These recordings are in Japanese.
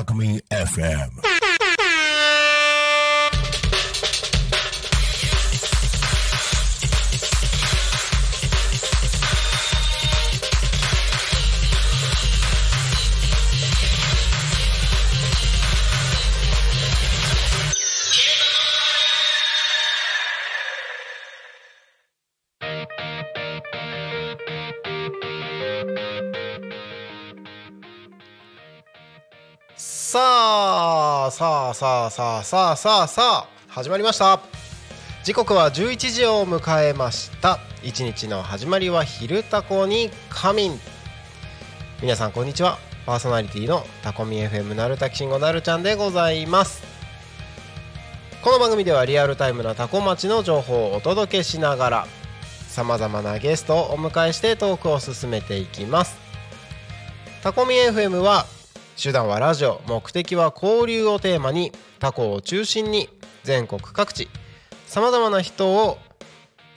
Alchemy FM. さあさあさあさあさあさあ始まりました。時刻は11時を迎えました。一日の始まりは昼タコに仮眠。皆さんこんにちは。パーソナリティのタコミ FM なるたきしんごなるちゃんでございます。この番組ではリアルタイムなタコ町の情報をお届けしながらさまざまなゲストをお迎えしてトークを進めていきます。タコミ FM は手段はラジオ目的は交流をテーマにタコを中心に全国各地さまざまな人を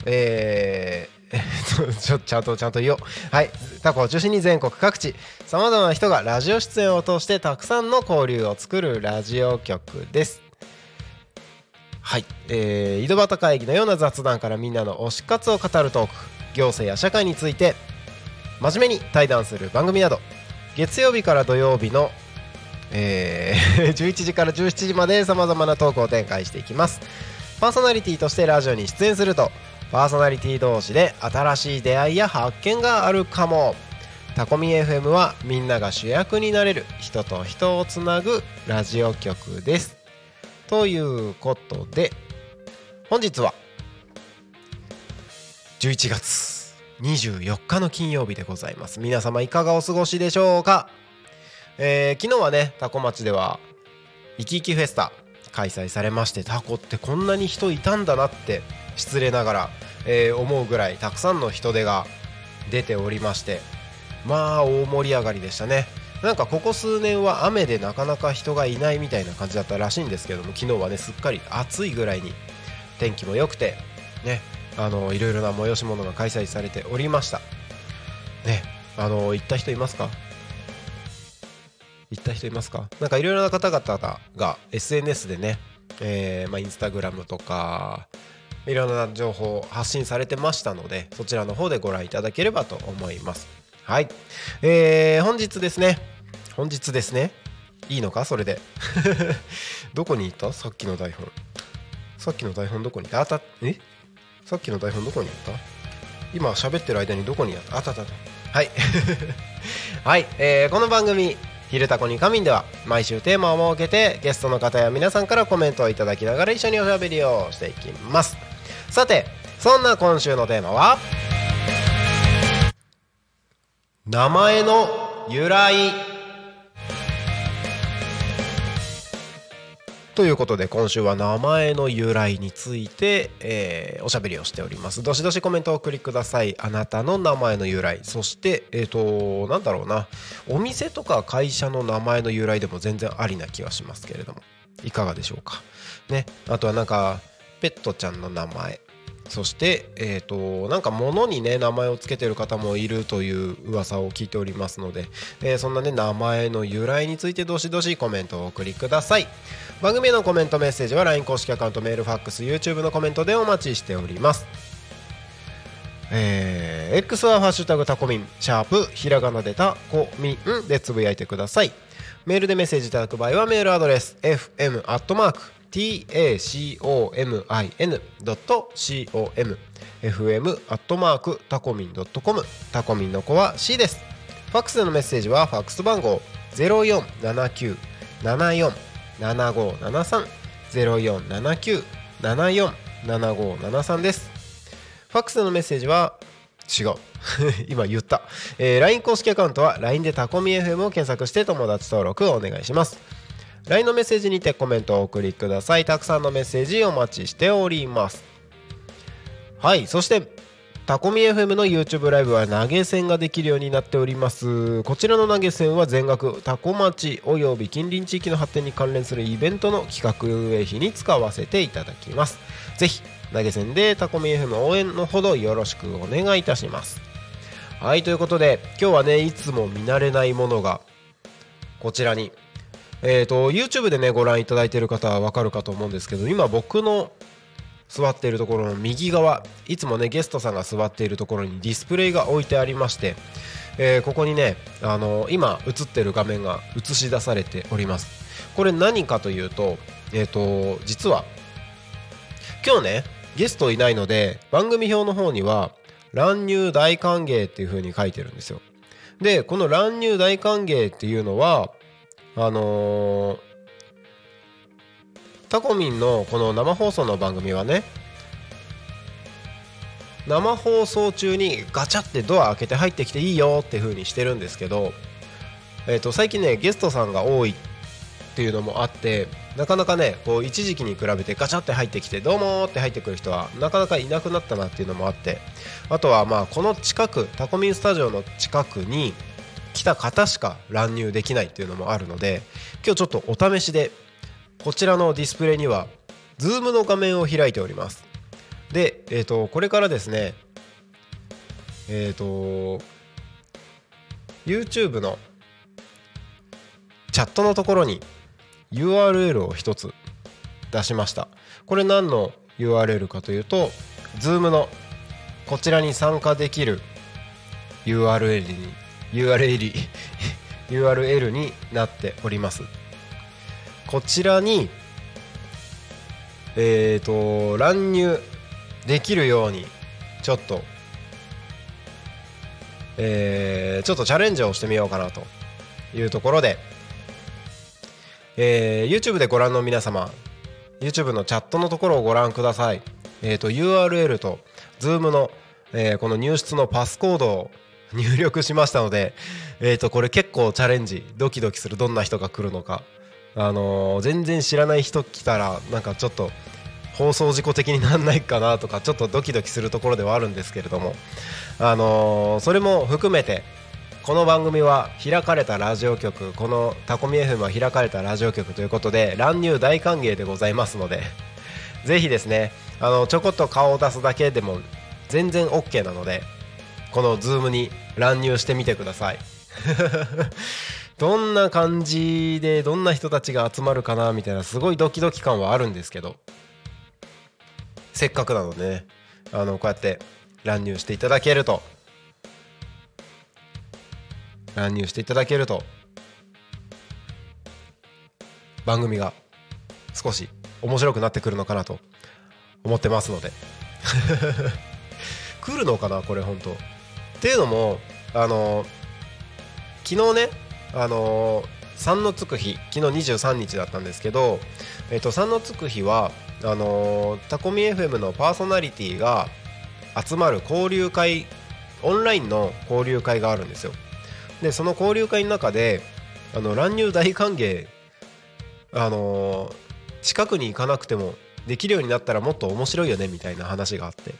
えー ちょちゃんとちゃんと言おう。はい。タコを中心に全国各地さまざまな人がラジオ出演を通してたくさんの交流を作るラジオ局です。はい、えー井戸端会議のような雑談からみんなの推し活を語るトーク行政や社会について真面目に対談する番組など月曜日から土曜日の、えー 11時から17時までさまざまなトークを展開していきます。パーソナリティとしてラジオに出演するとパーソナリティ同士で新しい出会いや発見があるかも。タコミ FM はみんなが主役になれる人と人をつなぐラジオ局です。ということで本日は11月。24日の金曜日でございます。皆様いかがお過ごしでしょうか、えー昨日はねタコ町では生き生きフェスタ開催されましてタコってこんなに人いたんだなって失礼ながら、えー思うぐらいたくさんの人手が出ておりましてまあ大盛り上がりでしたね。なんかここ数年は雨でなかなか人がいないみたいな感じだったらしいんですけども昨日はねすっかり暑いぐらいに天気も良くてねあのいろいろな催し物が開催されておりました。ねあの行った人いますか？行った人いますか？なんかいろいろな方々が SNS でね、えーまあ、インスタグラムとかいろんな情報を発信されてましたのでそちらの方でご覧いただければと思います。はい、えー本日ですね。本日ですね。いいのか？それで。どこに行った？さっきの台本。さっきの台本どこに？あったえ？さっきの台本どこにあった？今喋ってる間にどこにあった？あったあったはい。はい、えーこの番組「昼タコに仮眠」では毎週テーマを設けてゲストの方や皆さんからコメントをいただきながら一緒におしゃべりをしていきます。さてそんな今週のテーマは名前の由来。ということで今週は名前の由来について、えーおしゃべりをしております。どしどしコメントをお送りください。あなたの名前の由来。そしてえっ、となんだろうな。お店とか会社の名前の由来でも全然ありな気はしますけれども。いかがでしょうか。ね。あとはなんかペットちゃんの名前。そして、えー、となんか物にね名前を付けてる方もいるという噂を聞いておりますので、えーそんなね名前の由来についてどしどしコメントをお送りください。番組へのコメントメッセージは LINE 公式アカウントメールファックス YouTube のコメントでお待ちしております。えー X は「ハッシュタグタコミン」シャープひらがなでタコミンでつぶやいてください。メールでメッセージいただく場合はメールアドレス fm アットマーク tacomin.com fm アットマークタコミン .com タコミンの子は C です。ファックスでのメッセージはファックス番号0479747573 0479747573です。ファックスのメッセージは違う。今言った、えー、LINE 公式アカウントは LINE でタコミ FM を検索して友達登録をお願いします。LINE のメッセージにてコメントをお送りください。たくさんのメッセージお待ちしております。はい。そしてタコミ FM の YouTube ライブは投げ銭ができるようになっております。こちらの投げ銭は全額タコ町および近隣地域の発展に関連するイベントの企画運営費に使わせていただきます。ぜひ投げ銭でタコミ FM 応援のほどよろしくお願いいたします。はい。ということで今日はねいつも見慣れないものがこちらに。えーと、YouTube でねご覧いただいている方は分かるかと思うんですけど今僕の座っているところの右側いつもねゲストさんが座っているところにディスプレイが置いてありまして、えー、ここにねあの今映ってる画面が映し出されております。これ何かというと,、えーと、実は今日ねゲストいないので番組表の方には乱入大歓迎っていう風に書いてるんですよ。でこの乱入大歓迎っていうのはあのータコミンのこの生放送の番組はね生放送中にガチャってドア開けて入ってきていいよって風にしてるんですけど、えー、と最近ねゲストさんが多いっていうのもあってなかなかねこう一時期に比べてガチャって入ってきてどうもって入ってくる人はなかなかいなくなったなっていうのもあってあとはまあこの近くタコミンスタジオの近くに来た方しか乱入できないっていうのもあるので今日ちょっとお試しでこちらのディスプレイには Zoom の画面を開いております。で、えーと、これからですねえっ、ー、と YouTube のチャットのところに URL を一つ出しました。これ何の URL かというと Zoom のこちらに参加できる URL に URL URL になっております。こちらにえっ、ー、と乱入できるようにちょっとえー、ちょっとチャレンジをしてみようかなというところで、えー、YouTube でご覧の皆様 YouTube のチャットのところをご覧ください、えーと、URL と Zoom の、えー、この入室のパスコードを 入力しましたので、えー、とこれ結構チャレンジドキドキするどんな人が来るのか。あのー、全然知らない人来たらなんかちょっと放送事故的になんないかなとかちょっとドキドキするところではあるんですけれども、あのー、それも含めてこの番組は開かれたラジオ局このタコミ FM は開かれたラジオ局ということで乱入大歓迎でございますのでぜひですねあのちょこっと顔を出すだけでも全然 OK なのでこの Zoom に乱入してみてください。どんな感じでどんな人たちが集まるかなみたいなすごいドキドキ感はあるんですけど。せっかくなのでねあのこうやって乱入していただけると。乱入していただけると。番組が少し面白くなってくるのかなと思ってますので。来るのかなこれ本当。っていうのもあの昨日ねあの3のつく日昨日23日だったんですけど、えっと、3のつく日はあのタコミ FM のパーソナリティが集まる交流会オンラインの交流会があるんですよ。でその交流会の中であの乱入大歓迎あの近くに行かなくてもできるようになったらもっと面白いよねみたいな話があって。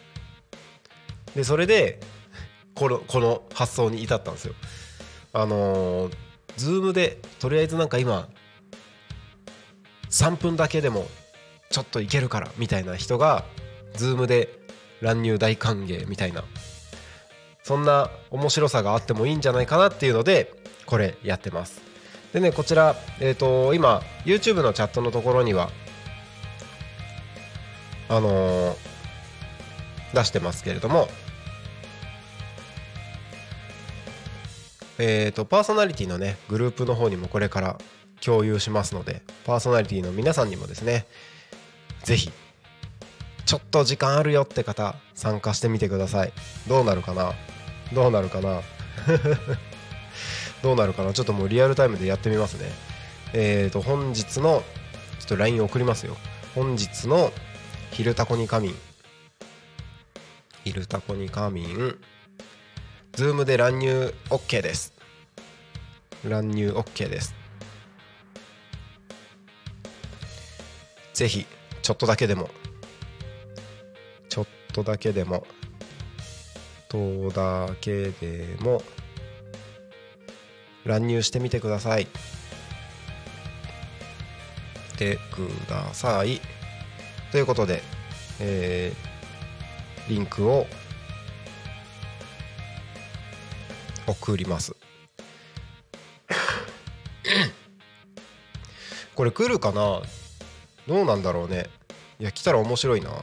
でそれでこのこの発想に至ったんですよ。あのーズームでとりあえずなんか今3分だけでもちょっといけるからみたいな人がズームで乱入大歓迎みたいなそんな面白さがあってもいいんじゃないかなっていうのでこれやってます。でねこちらえっ、ー、と今 YouTube のチャットのところにはあのー、出してますけれどもえーと、パーソナリティのねグループの方にもこれから共有しますのでパーソナリティの皆さんにもですね是非ちょっと時間あるよって方参加してみてください。どうなるかな？どうなるかな？どうなるかな？ちょっともうリアルタイムでやってみますね。えーと本日のちょっと LINE 送りますよ。本日の「昼タコに仮眠」「昼タコに仮眠」ズームで乱入 OK です。乱入 OK です。ぜひちょっとだけでも。ちょっとだけでも。とだけでも。乱入してみてください。てください。ということで、えーリンクを送ります。これ来るかな？どうなんだろうね。いや来たら面白いな。よ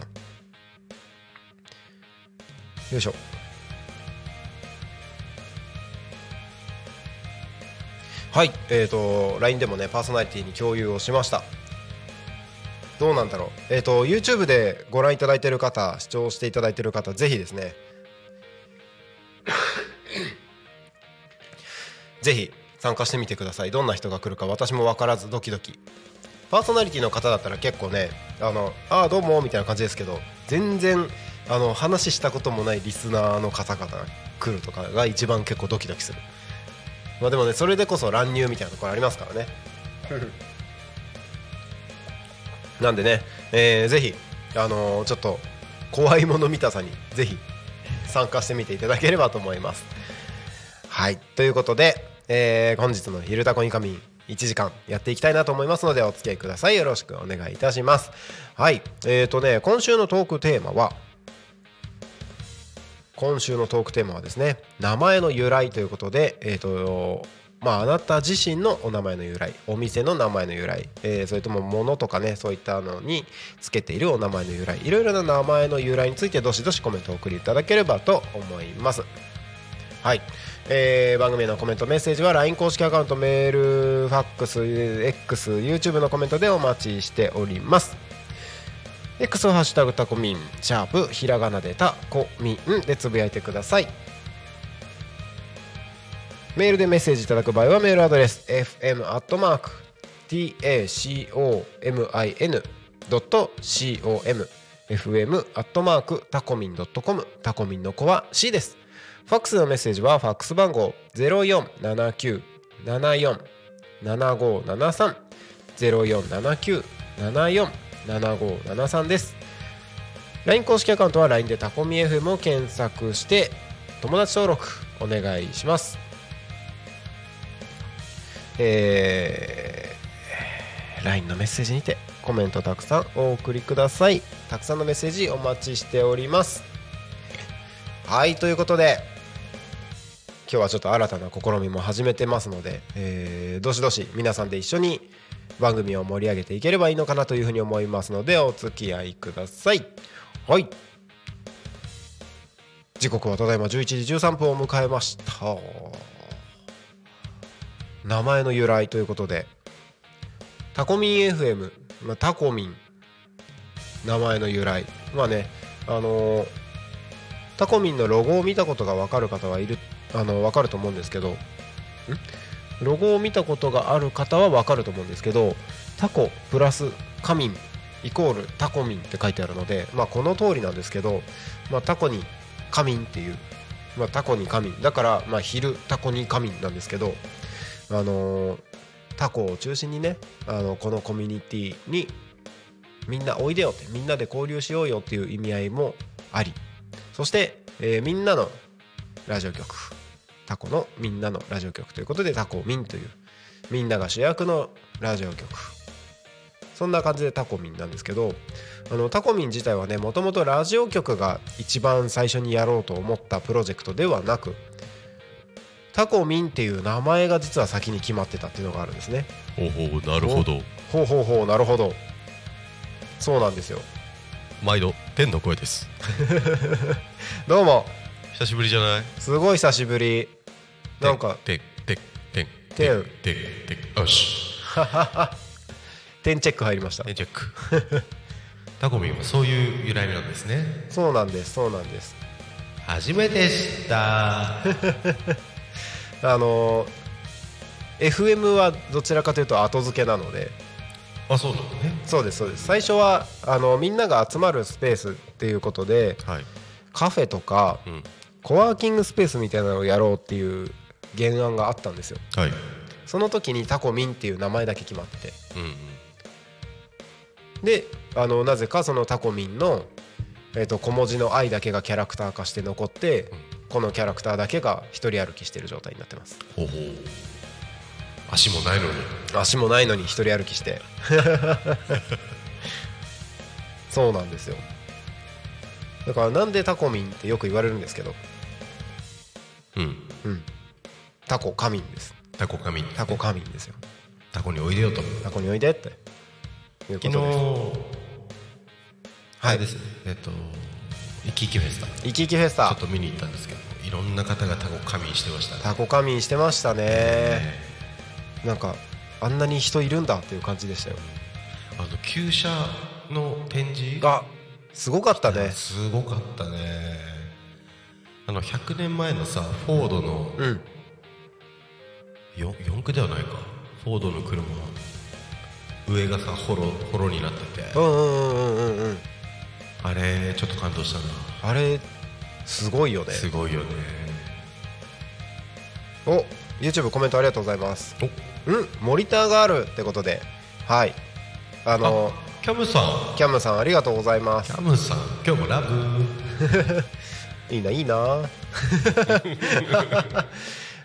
いしょ。はいえっ、ー、と LINE でもねパーソナリティに共有をしました。どうなんだろう。えっ、ー、と YouTube でご覧いただいている方視聴していただいている方ぜひですねぜひ参加してみてください。どんな人が来るか私も分からずドキドキ。パーソナリティの方だったら結構ねあのあどうもみたいな感じですけど全然あの話したこともないリスナーの方々が来るとかが一番結構ドキドキする。まあでもねそれでこそ乱入みたいなところありますからね。なんでね、えー、ぜひあのー、ちょっと怖いもの見たさにぜひ参加してみていただければと思います。はい。ということで、えー、本日の「昼タコに仮眠」1時間やっていきたいなと思いますのでお付き合いください。よろしくお願いいたします。はい。えーとね今週のトークテーマは今週のトークテーマはですね名前の由来ということでえっ、ー、とまああなた自身のお名前の由来お店の名前の由来、えー、それとも物とかねそういったのにつけているお名前の由来いろいろな名前の由来についてどしどしコメントを送りいただければと思います。はい。えー、番組のコメントメッセージは LINE 公式アカウントメールファックス XYouTube のコメントでお待ちしております。X はハッシュタグタコミンシャープひらがなでタコミンでつぶやいてください。メールでメッセージいただく場合はメールアドレス fm アットマーク tacomin.com fm アットマークタコミン .com タコミンの子は C です。ファックスのメッセージはファックス番号0479747573 0479747573です。LINE 公式アカウントは LINE でタコミ FM を検索して友達登録お願いします。えー、LINE のメッセージにてコメントたくさんお送りください。たくさんのメッセージお待ちしております。はいということで今日はちょっと新たな試みも始めてますので、えー、どしどし皆さんで一緒に番組を盛り上げていければいいのかなというふうに思いますのでお付き合いください。はい。時刻はただいま11時13分を迎えました。名前の由来ということでタコミン FM、まあ、タコミン。名前の由来。まあねあのー、タコミンのロゴを見たことが分かる方はいるあの分かると思うんですけどロゴを見たことがある方は分かると思うんですけどタコプラスカミンイコールタコミンって書いてあるので、まあ、この通りなんですけど、まあ、タコにカミンっていう、まあ、タコにカミン。だから、まあ、昼タコにカミンなんですけど、あのー、タコを中心にねあのこのコミュニティにみんなおいでよってみんなで交流しようよっていう意味合いもあり。そして、えー、みんなのラジオ局。タコのみんなのラジオ局ということでタコミンというみんなが主役のラジオ局。そんな感じでタコミンなんですけどあのタコミン自体はねもともとラジオ局が一番最初にやろうと思ったプロジェクトではなくタコミンっていう名前が実は先に決まってたっていうのがあるんですね。ほうほうなるほど。ほうほうほうなるほど。そうなんですよ毎度天の声です。どうも。久しぶりじゃない？すごい久しぶり。なんか。ててててててよし。点チェック入りました。点チェック。タコミンはそういう由来なんですね。そうなんですそうなんです。初めて知った。あの FM はどちらかというと後付けなのであそうなのね。そうですそうです。最初はあのみんなが集まるスペースっていうことで、はい。カフェとかうん。コワーキングスペースみたいなのをやろうっていう原案があったんですよ。はい。その時にタコミンっていう名前だけ決まって。うんうん。であのなぜかそのタコミンの、えー、と小文字の「愛」だけがキャラクター化して残って、このキャラクターだけが一人歩きしてる状態になってます。ほうほう足もないのに。足もないのに一人歩きして。そうなんですよ。だからなんでタコミンってよく言われるんですけど。うん。うん。タコカミンです。タコ神タコカミンですよ。タコにおいでよと。タコにおいでって。いうこ昨日とですね。えっと生き生きフェスタ。ち生き生きフェスタ。ょっと見に行ったんですけどいろんな方がタコ神してましたね。タコカミンしてましたねなんかあんなに人いるんだっていう感じでしたよ。あの旧車の展示？あすごかったね。すごかったね。あの100年前のさフォードのうん。よ四駆ではないか。フォードの車上がさホロホロになってて。うんうんうんうんうんうん。あれちょっと感動したな。あれすごいよね。すごいよね。お YouTube コメントありがとうございます。お。うんモニターがあるってことで。はい。あのキャムさん。キャムさんありがとうございます。キャムさん今日もラブ。いいないいな。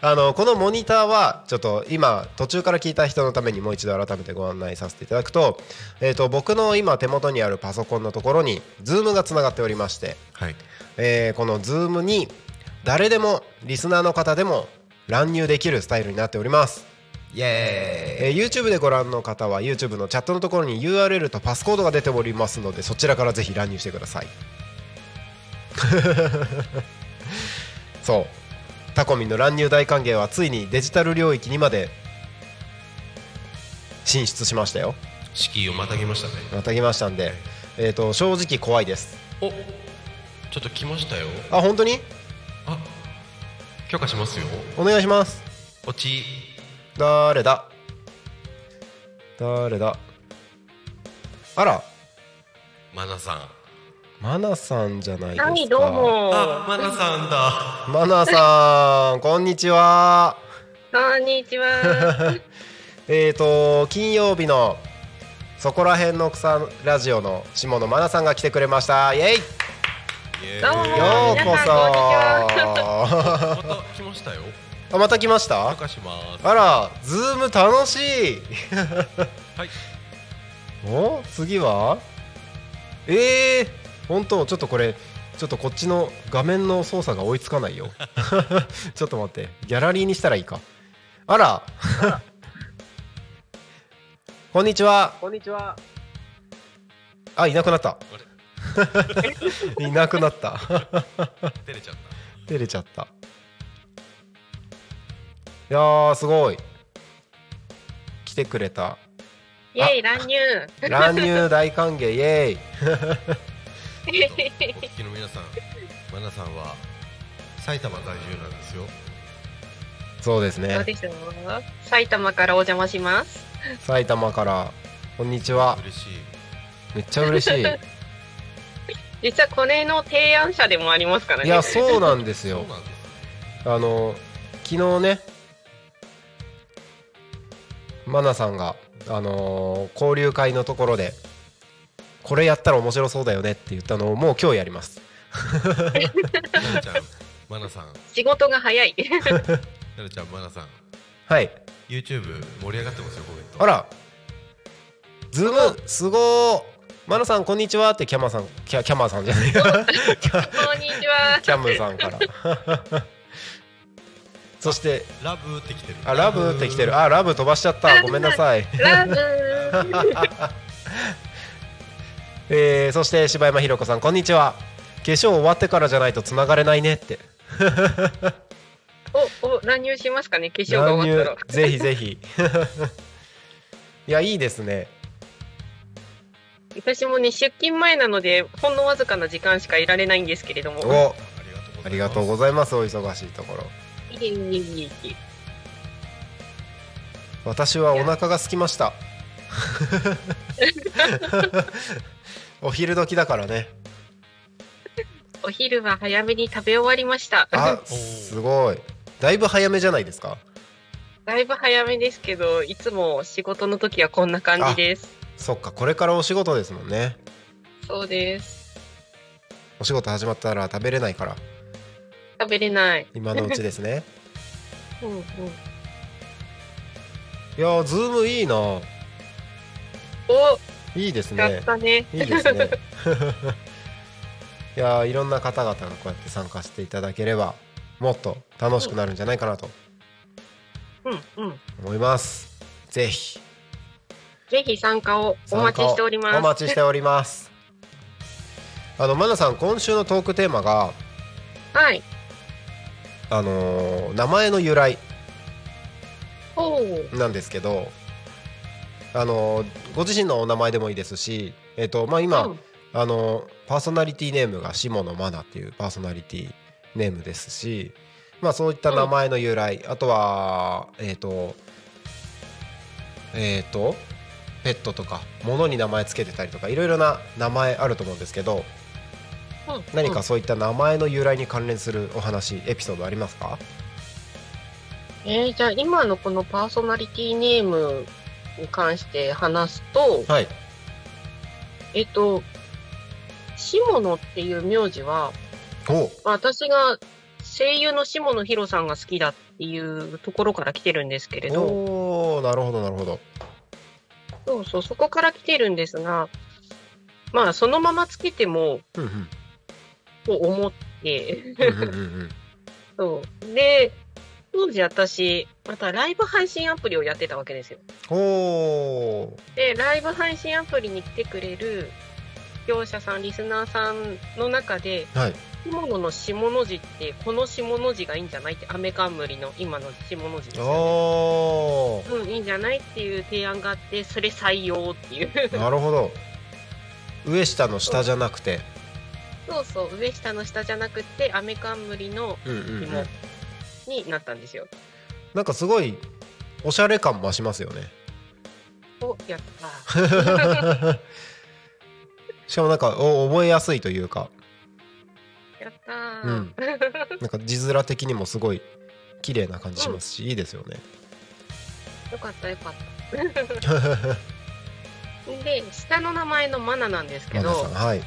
あのこのモニターはちょっと今途中から聞いた人のためにもう一度改めてご案内させていただくと,、えー、と僕の今手元にあるパソコンのところに Zoom がつながっておりまして、はい。えーこの Zoom に誰でもリスナーの方でも乱入できるスタイルになっております。イエえー YouTube でご覧の方は YouTube のチャットのところに URL とパスコードが出ておりますのでそちらからぜひ乱入してください。そう。タコミンの乱入大歓迎はついにデジタル領域にまで進出しましたよ。ー敷居をまたぎましたね。また来ましたんで、えー、と正直怖いです。おちょっと来ましたよ。あ本当に？あ許可しますよ。お願いします。落ち。誰だ？誰だ？あら。マナさん。マナさんじゃないですか。はい、どうも。あマナさんだ。マナさんこんにちは。こんにちは。えーと金曜日のそこら辺の草ラジオの下野マナさんが来てくれました。イエイ。よどうもうこ皆そさまた来ましたよあまた来まし許た？あらズーム楽しい。はい。お次は？えー、本当ちょっとこれちょっとこっちの画面の操作が追いつかないよ。ちょっと待ってギャラリーにしたらいいか。あら。こんにちは。こんにちは。あいなくなった。あれ？いなくなった。照れちゃった。照れちゃった。いやーすごい。来てくれた。イェイ、乱入。乱入大歓迎イエーイ。お聞きの皆さんマナさんは埼玉在住なんですよ。そうですね。そうですよ。埼玉からお邪魔します。埼玉からこんにちは。嬉しい。めっちゃ嬉しい 実はこれの提案者でもありますからね。いやそうなんですよ。あの昨日ねマナさんがあのー交流会のところでこれやったら面白そうだよねって言ったのをもう今日やります。なるちゃんマナさん。仕事が早い。なるちゃんマナさん。はい。YouTube 盛り上がってますよコメント。あら。ズームすごーマナさんこんにちはってキャマさんキャキャマさんじゃない。キャこんにちは。キャムさんから。そしてラブってきてる。あラブってきてる。あラブ飛ばしちゃった。ごめんなさい。ラブ。ー。えー、そして柴山ひろ子さんこんにちは。化粧終わってからじゃないと繋がれないねって。お、お、乱入しますかね、化粧が乱入終わったら。ぜひぜひ。いやいいですね私もね、出勤前なので、ほんのわずかな時間しかいられないんですけれども。おありがとうごあざいます。お忙しいところ。いえいえいえいえ。私はお腹が空きました。お昼時だからね。お昼は早めに食べ終わりました。あ すごい。だいぶ早めじゃないですか。だいぶ早めですけど、いつも仕事の時はこんな感じです。そっかこれからお仕事ですもんねそうです。お仕事始まったら食べれないから食べれない。今のうちですね うんうん。いやーズームいいなお、いいですねたね。いいですね いやーいろんな方々がこうやって参加していただければもっと楽しくなるんじゃないかなとうんうん。思いますぜひぜひ参加をお待ちしております。お待ちしておりますあのマナさん今週のトークテーマがはい。あのー名前の由来なんですけどあのーご自身のお名前でもいいですしえっ、とまあ今、うんあのパーソナリティネームが下野マナっていうパーソナリティネームですしまあそういった名前の由来、あとはえっ、とえっ、とペットとか物に名前つけてたりとかいろいろな名前あると思うんですけどうん。何かそういった名前の由来に関連するお話エピソードありますか？えー、じゃあ今のこのパーソナリティネームに関して話すと、はい。えっと、下野っていう名字は、私が声優の下野紘さんが好きだっていうところから来てるんですけれど、おーなるほどなるほどそうそう、そこから来てるんですが、まあそのままつけても、うんうんと思って、うんうんうんうん。そう。で、当時私、またライブ配信アプリをやってたわけですよ。で、ライブ配信アプリに来てくれる業者さん、リスナーさんの中で、はい着物の下の字って、この下の字がいいんじゃない？って、アメカンムリの今の下の字ですよ、ね。うん、いいんじゃないっていう提案があって、それ採用っていう。なるほど上下の下じゃなくてそうそう、上下の下じゃなくて、アメカンムリのうんうんうん紐になったんですよ。なんかすごいおしゃれ感増しますよねお、やった。しかもなんかお覚えやすいというかやったー。うんなんか字面的にもすごい綺麗な感じしますし、いいですよねよかったよかった。で、下の名前のマナなんですけどはい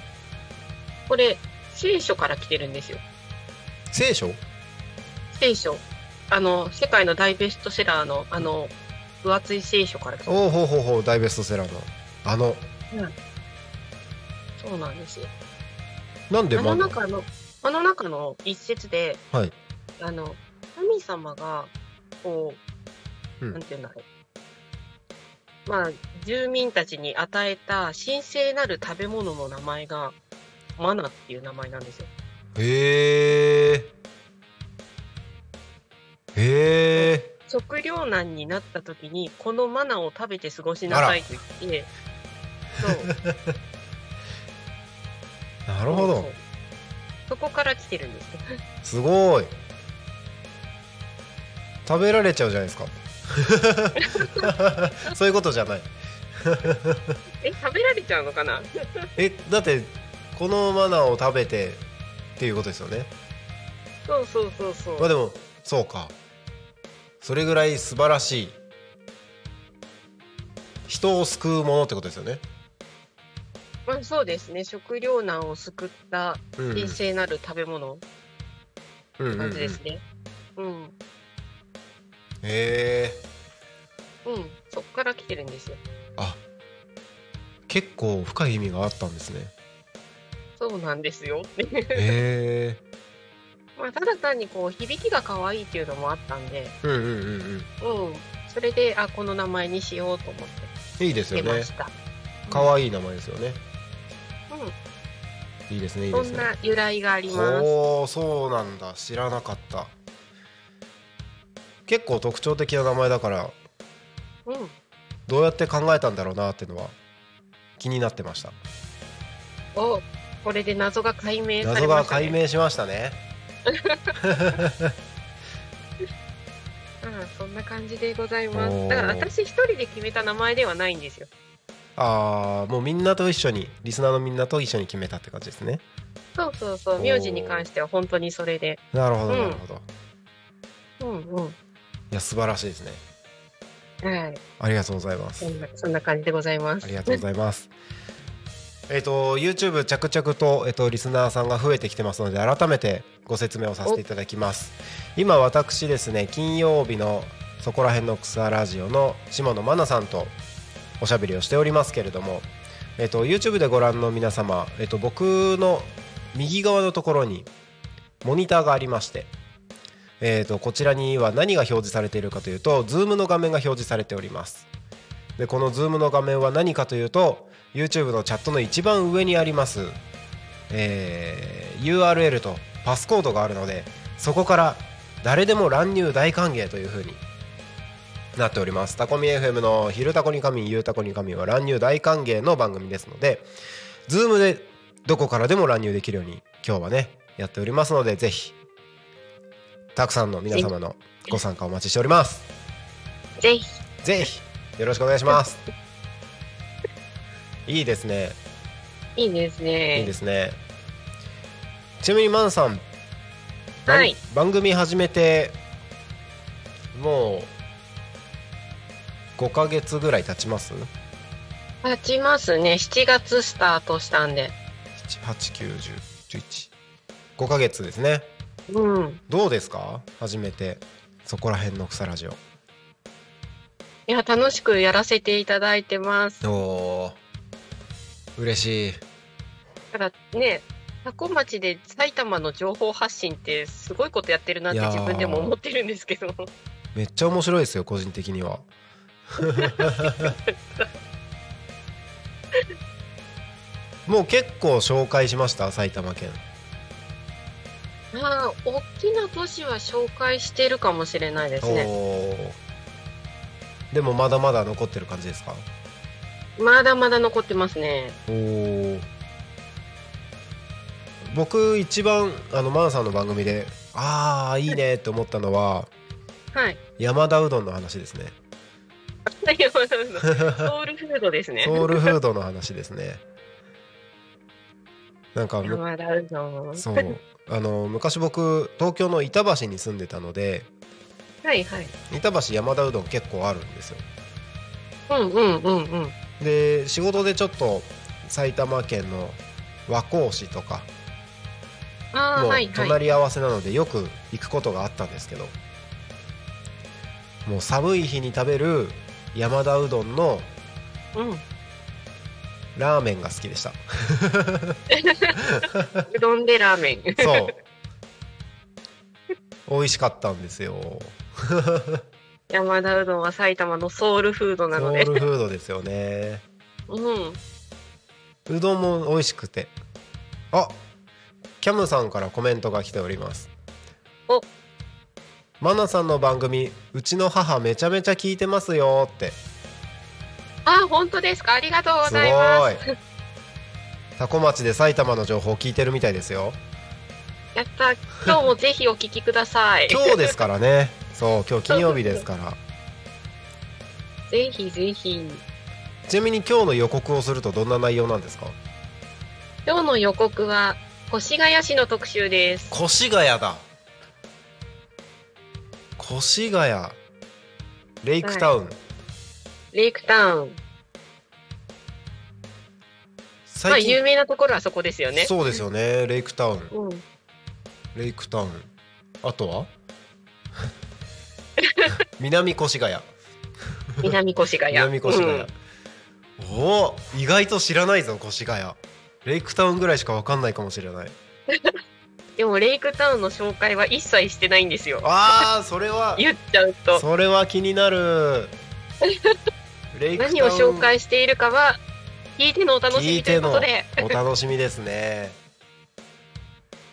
これ、聖書から来てるんですよ。聖書？聖書。あの、世界の大ベストセラーの、あの、分厚い聖書から来てる。おおほうほうほう大ベストセラーのあのそうなんですよ。なんであマナ？の中の、あの中の一節で、はい。あの、神様が、こう、うん。なんて言うんだろう。まあ、住民たちに与えた神聖なる食べ物の名前が、マナっていう名前なんですよ。へえへえ食糧難になった時に、このマナを食べて過ごしなさいと言って、そう。なるほどから来てるんです。すごい。食べられちゃうじゃないですか。そういうことじゃない。え、食べられちゃうのかな？えだってこのマナーを食べてっていうことですよね。そうそうそうそう。まあでもそうか。それぐらい素晴らしい。人を救うものってことですよねまあ、そうですね。食糧難を救ったうん神聖なる食べ物うんうんうん感じですね。うん。へえうん。そっから来てるんですよ。あ結構深い意味があったんですねそうなんですよ。へえ まあ、ただ単にこう、響きが可愛いっていうのもあったんで、うんうんうんうん。それで、あ、この名前にしようと思ってうんいいですよね出ました。可愛い名前ですよねうん。いいですねいいそんですねな由来があります。おおそうなんだ知らなかった結構特徴的な名前だからうん。どうやって考えたんだろうなっていうのは気になってましたお、これで謎が解明されました、ね。謎が解明しましたね うん、そんな感じでございます。だから私一人で決めた名前ではないんですよ。ああもうみんなと一緒にリスナーのみんなと一緒に決めたって感じですねそうそうそう、名字に関しては本当にそれで。なるほどうんなるほど、いうんうん。や素晴らしいですねはい。ありがとうございますそんなそんな感じでございます。ありがとうございます。えっと YouTube 着々とえっとリスナーさんが増えてきてますので改めてご説明をさせていただきます。今私ですね金曜日のそこら辺の草ラジオの下野真奈さんとおしゃべりをしておりますけれども、えっと YouTube でご覧の皆様えっと僕の右側のところにモニターがありまして。えー、とこちらには何が表示されているかというと Zoom の画面が表示されておりますでこの Zoom の画面は何かというと YouTube のチャットの一番上にあります、えー URL とパスコードがあるのでそこから誰でも乱入大歓迎というふうになっております。タコミ FM の「昼タコに神ゆうタコに神」は乱入大歓迎の番組ですので Zoom でどこからでも乱入できるように今日はねやっておりますのでぜひたくさんの皆様のご参加お待ちしております。ぜひ。ぜひよろしくお願いします。いいですね。いいですね。いいですね。ちなみにマンさん番はい。番組始めてもう5ヶ月ぐらい経ちます？立ちますね。7月スタートしたんで。8910115ヶ月ですねうん。どうですか？初めてそこら辺の草ラジオいや、楽しくやらせていただいてます。おー嬉しいただね、多古町で埼玉の情報発信ってすごいことやってるなって自分でも思ってるんですけど。めっちゃ面白いですよ個人的には もう結構紹介しました？埼玉県まあ、大きな都市は紹介してるかもしれないですね。でもまだまだ残ってる感じですか？まだまだ残ってますね。おー僕一番あのマンさんの番組でああいいねって思ったのははい。山田うどんの話ですねソウルフードですね。ソウルフードの話ですねなんか。そうあの昔僕東京の板橋に住んでたのではいはい。板橋山田うどん結構あるんですようんうんうんうん。で仕事でちょっと埼玉県の和光市とかああ、もうはいはい。隣り合わせなのでよく行くことがあったんですけどもう寒い日に食べる山田うどんのうん。ラーメンが好きでした うどんでラーメン。そう美味しかったんですよ 山田うどんは埼玉のソウルフードなソので。ウルフードですよねうん。うどんも美味しくてあキャムさんからコメントが来ておりますおマナさんの番組うちの母めちゃめちゃ聞いてますよってあ、本当ですか？ありがとうございまいタコ町で埼玉の情報を聞いてるみたいですよす。やった。今日もぜひお聞きください。今日ですからねそう今日金曜日ですからぜひぜひ。ちなみに今日の予告をするとどんな内容なんですか？今日の予告は越谷市の特集です。越谷だ越谷レイクタウン、レイクタウン。まあ有名なところはそこですよね。そうですよね。レイクタウンうん。レイクタウンあとは？南越谷。南越谷。南越谷、うん。おお意外と知らないぞ越谷。レイクタウンぐらいしかわかんないかもしれないでもレイクタウンの紹介は一切してないんですよ。あーそれは言っちゃうと。それは気になる レイクタウン何を紹介しているかは聞いてのお楽しみということで。お楽しみですね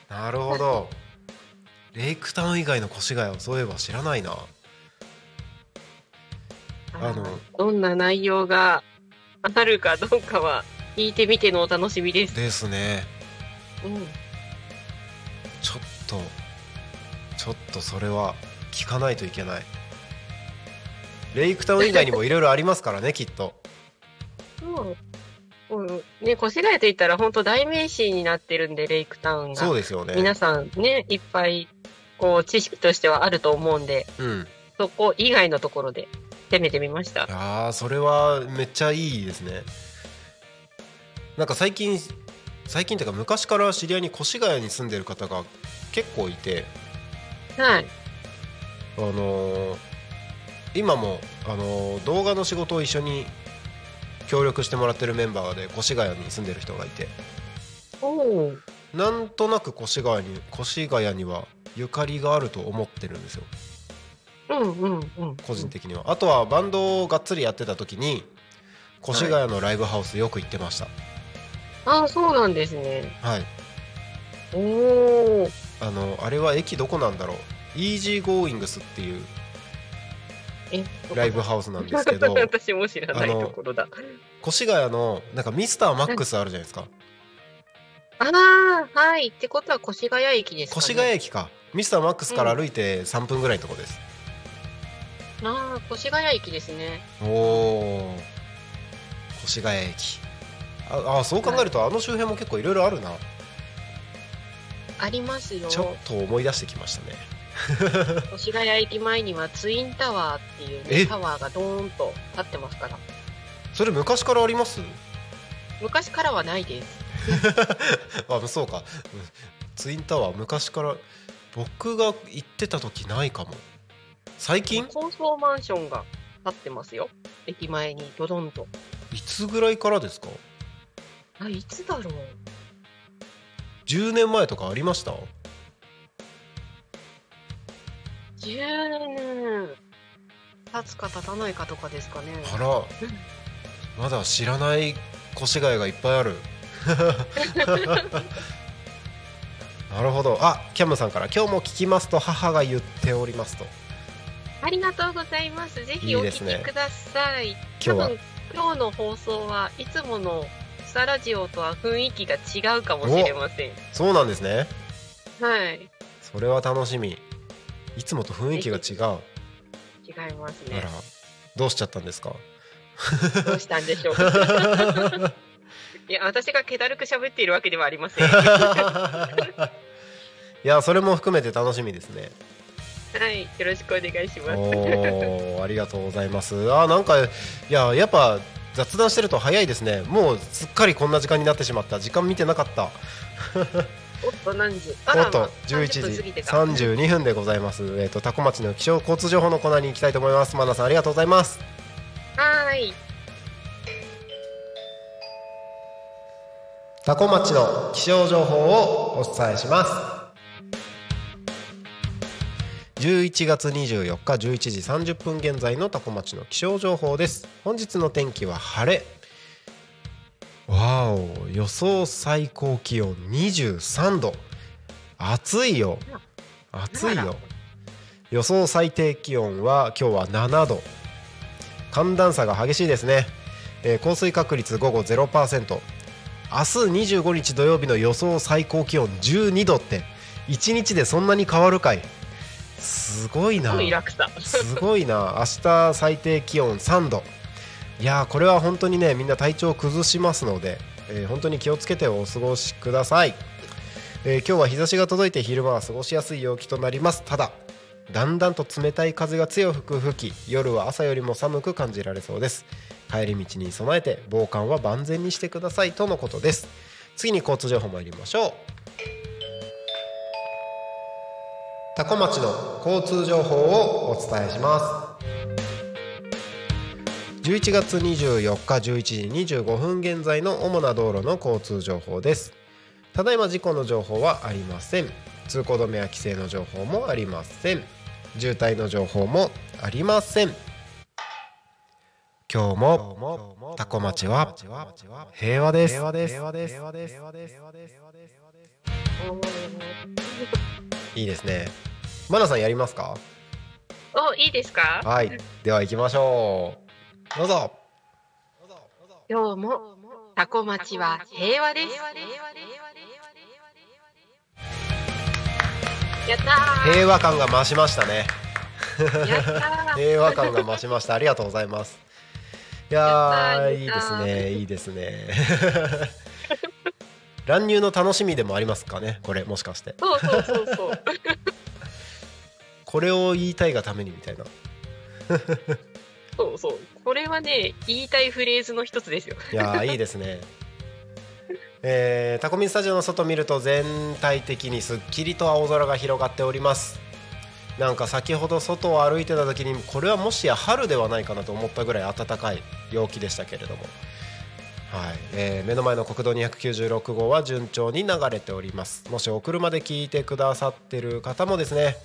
なるほどレイクタウン以外の越谷をそういえば知らないなあのどんな内容があるかどうかは聞いてみてのお楽しみです。ですねうん。ちょっとちょっとそれは聞かないといけないレイクタウン以外にもいろいろありますからね きっとそう。うん、ね、越谷と言ったら本当代名詞になってるんで、レイクタウンが。そうですよね皆さんね、いっぱい、こう、知識としてはあると思うんで、うんそこ以外のところで攻めてみましたい。やーそれはめっちゃいいですねなんか最近最近っていうか昔から知り合いに越谷に住んでる方が結構いてはい。あのー今も、あのー動画の仕事を一緒に協力してもらってるメンバーで越谷に住んでる人がいて。なんとなく越谷に越谷にはゆかりがあると思ってるんですようんうんうん。個人的にはあとはバンドをがっつりやってた時に越谷のライブハウスよく行ってましたああ、そうなんですね。はいおお。あのあれは駅どこなんだろう？イージーゴーイングスっていうえ、ライブハウスなんですけど 私も知らないところだ。越谷のなんかミスターマックスあるじゃないですか？ああ、はい。ってことは越谷駅ですか、ね。越谷駅かミスターマックスから歩いて3分ぐらいのとこです、ああ、越谷駅ですね。おお越谷駅ああそう考えるとあの周辺も結構いろいろあるなありますよ。ちょっと思い出してきましたね 越谷駅前にはツインタワーっていう、え？ね、タワーがドーンと立ってますから。それ昔からあります？昔からはないです。あそうかうんツインタワー昔から僕が行ってた時ないかも最近？高層マンションが立ってますよ。駅前にドドンと。いつぐらいからですか？あ、いつだろう。10年前とかありました？10年経つか経たないかとかですかね。あらまだ知らない越谷がいっぱいある なるほどあキャムさんから今日も聞きますと母が言っておりますとありがとうございます。ぜひお聞きください。今日は多分今日の放送はいつものスタラジオとは雰囲気が違うかもしれません。そうなんですねはい。それは楽しみいつもと雰囲気が違う違いますあらね。どうしちゃったんですか？どうしたんでしょうか。いや、私が気だるく喋っているわけではありません。いやそれも含めて楽しみですねはい、よろしくお願いします。おーありがとうございますあなんかいややっぱ雑談してると早いですね。もうすっかりこんな時間になってしまった。時間見てなかった。おっと、何時？おっとあ、11 30分時過ぎてた。32分でございます。えっ、とタコ町の気象交通情報のコーナーに行きたいと思います。マナさんありがとうございます。はーい。タコ町の気象情報をお伝えします11月24日11時30分現在のタコ町の気象情報です。本日の天気は晴れ。わお予想最高気温23度。暑いよ。暑いよ。予想最低気温は今日は7度。寒暖差が激しいですね、えー降水確率午後0%明日25日土曜日の予想最高気温12度って1日でそんなに変わるかい？すごいな。すごいな。明日最低気温3度いやーこれは本当にねみんな体調を崩しますので、えー本当に気をつけてお過ごしください、えー今日は日差しが届いて昼間は過ごしやすい陽気となります。ただだんだんと冷たい風が強く吹き夜は朝よりも寒く感じられそうです。帰り道に備えて防寒は万全にしてくださいとのことです。次に交通情報参りましょう多古町の交通情報をお伝えします。11月24日11時25分現在の主な道路の交通情報です。ただいま事故の情報はありません。通行止めや規制の情報もありません。渋滞の情報もありません。今日もタコ町は平和ですいいですね。マナさんやりますか？お、いいですか？はい。では行きましょう。どうぞ。今日もタコ町は平和です。やったー。平和感が増しましたね。やったー。平和感が増しました。ありがとうございます。いやいいですねいいですね乱入の楽しみでもありますかね？これもしかしてそうそうそうそう。これを言いたいがためにみたいなそうそう。これはね、言いたいフレーズの一つですよ。いやーいいですねえータコミンスタジオの外見ると全体的にすっきりと青空が広がっておりますなんか先ほど外を歩いてた時にこれはもしや春ではないかなと思ったぐらい暖かい陽気でしたけれどもはい。えー目の前の国道296号は順調に流れております。もしお車で聞いてくださってる方もですね、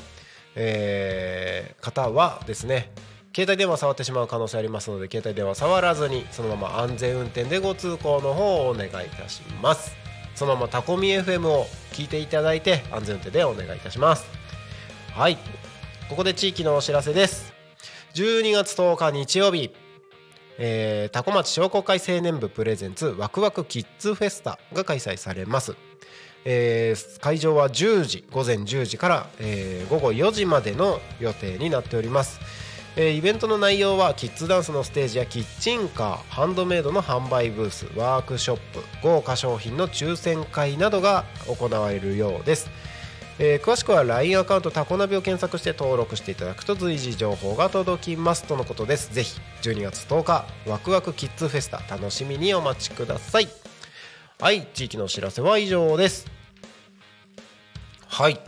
えー方はですね携帯電話触ってしまう可能性ありますので携帯電話触らずにそのまま安全運転でご通行の方をお願いいたします。そのままタコミ FM を聞いていただいて安全運転でお願いいたします。はい。ここで地域のお知らせです。12月10日日曜日。えー、タコ町商工会青年部プレゼンツワクワクキッズフェスタが開催されます、えー会場は10時午前10時から、えー午後4時までの予定になっております、えーイベントの内容はキッズダンスのステージやキッチンカーハンドメイドの販売ブースワークショップ豪華商品の抽選会などが行われるようです。えー詳しくは LINE アカウントタコナビを検索して登録していただくと随時情報が届きますとのことです。ぜひ12月10日ワクワクキッズフェスタ楽しみにお待ちください。はい地域のお知らせは以上です。はい。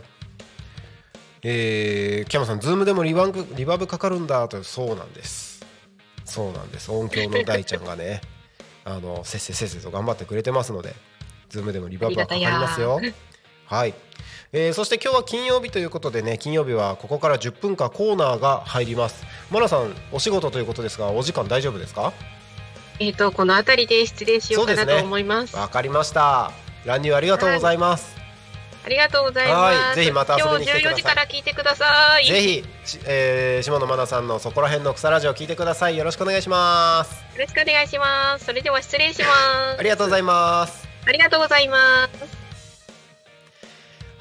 えー、キャマさんズームでもリバンクリバーブかかるんだとそうなんです。そうなんです。音響の大ちゃんがね あのせっせせっせと頑張ってくれてますのでズームでもリバーブはかかりますよ。はい、えーそして今日は金曜日ということでね金曜日はここから10分間コーナーが入りますマナさんお仕事ということですがお時間大丈夫ですか？えっ、と、この辺りで失礼しようかなと思います。わかりました乱入ありがとうございます、ありがとうございます。はいぜひまた遊びに来てください今日14時から聞いてください。ぜひ、しえー、下野真奈さんのそこら辺の草ラジオ聞いてくださいよろしくお願いしますよろしくお願いします。それでは失礼します。ありがとうございますありがとうございます。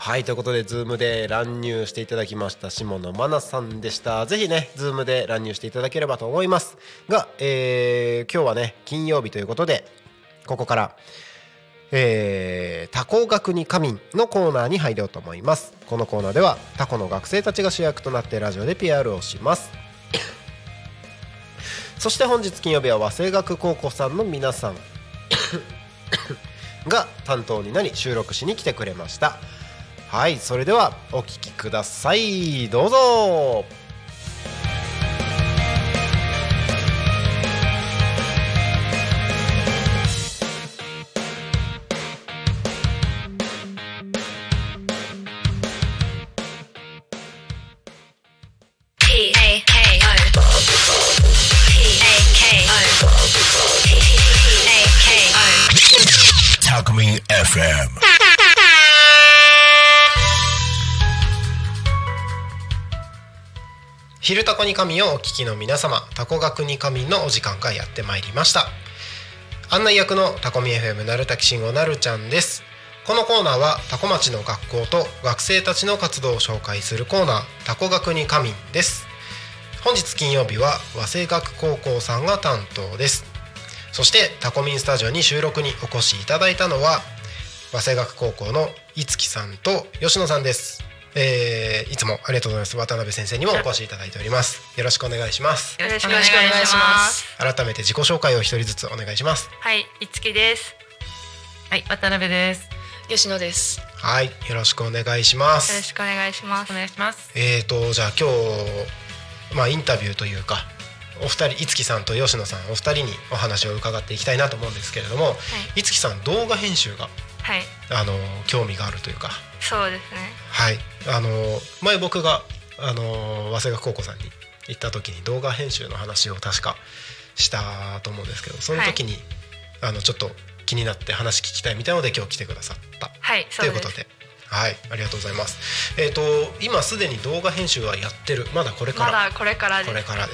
はいということでズームで乱入していただきました下野真奈さんでした。ぜひねズームで乱入していただければと思います。が、えー今日はね金曜日ということでここからえー、タコ学に仮眠のコーナーに入ろうと思います。このコーナーではタコの学生たちが主役となってラジオで PR をします。そして本日金曜日は和製学高校さんの皆さんが担当になり収録しに来てくれました。はいそれではお聴きください。どうぞ。昼タコに神をお聞きの皆様タコ学に神のお時間がやってまいりました。案内役のタコミ FM なるたきしんごなるちゃんです。このコーナーはタコ町の学校と学生たちの活動を紹介するコーナータコ学に神です。本日金曜日は和製学高校さんが担当です。そしてタコミンスタジオに収録にお越しいただいたのは和製学高校のいつきさんと吉野さんです、えーいつもありがとうございます渡辺先生にもお越しいただいておりますよろしくお願いしますよろしくお願いします。改めて自己紹介を一人ずつお願いしますはい、いつきです。はい、渡辺です。吉野です。よはいよろしくお願いしまろすしくお願いします。お願いします。えーとじゃあ今日まあインタビューというかお二人いつきさんと吉野さんお二人にお話を伺っていきたいなと思うんですけれども、い、つきさん動画編集がはい、あの興味があるというかそうですね。はいあの前僕があの早稲田高校さんに行った時に動画編集の話を確かしたと思うんですけどその時に、あのちょっと気になって話聞きたいみたいなので今日来てくださったはい、と。いううことで。はい、ありがとうございます。えっ、と今すでに動画編集はやってる。まだこれから。まだこれからです。これからで。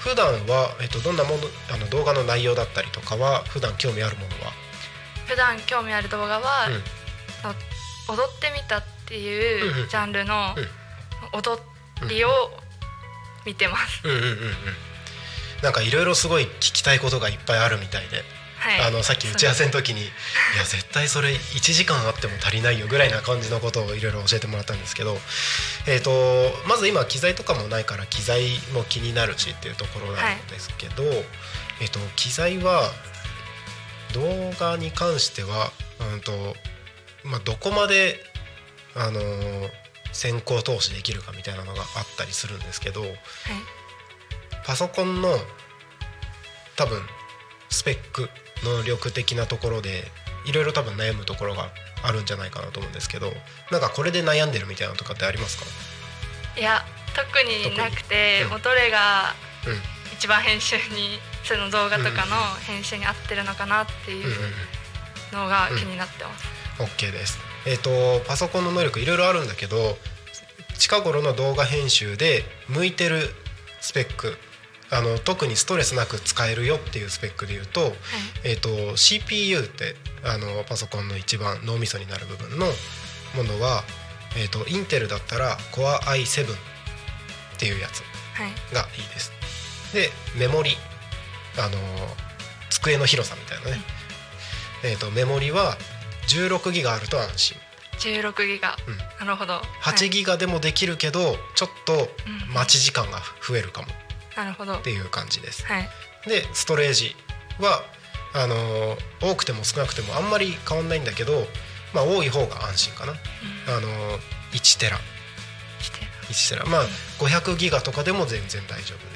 普段はえっ、とどんなものあの動画の内容だったりとかは普段興味あるものは？普段興味ある動画は、うん。踊ってみたっていうジャンルのうん踊りを見てます。うんうんうんうん。なんかいろいろすごい聞きたいことがいっぱいあるみたいで、はい。あのさっき打ち合わせの時に「いや絶対それ1時間あっても足りないよ」ぐらいな感じのことをいろいろ教えてもらったんですけど、えー、とまず今機材とかもないから機材も気になるしっていうところなんですけど、えー、と機材は動画に関しては、うんとまあ、どこまで、あのー先行投資できるかみたいなのがあったりするんですけど、パソコンの多分スペック能力的なところでいろいろ多分悩むところがあるんじゃないかなと思うんですけどなんかこれで悩んでるみたいなのとかってありますか？いや特になくて、うん。もうどれがうん。一番編集にその動画とかの編集に合ってるのかなっていううんうんのが気になってます、うん OK です。えっ、とパソコンの能力いろいろあるんだけど近頃の動画編集で向いてるスペックあの特にストレスなく使えるよっていうスペックで言うと,、えー、と CPU ってあのパソコンの一番脳みそになる部分のものは、えー、とインテルだったら Core i7 っていうやつはい。がいいです。でメモリあの机の広さみたいなね、えー、とメモリは16ギガあると安心。16ギガ、うん。なるほど。8ギガでもできるけど、ちょっとうん待ち時間が増えるかも。なるほど。っていう感じです。はい。でストレージはあのー多くても少なくてもあんまり変わんないんだけど、まあ、多い方が安心かな、あのー1テラ。して1テラ。まあ500ギガとかでも全然大丈夫です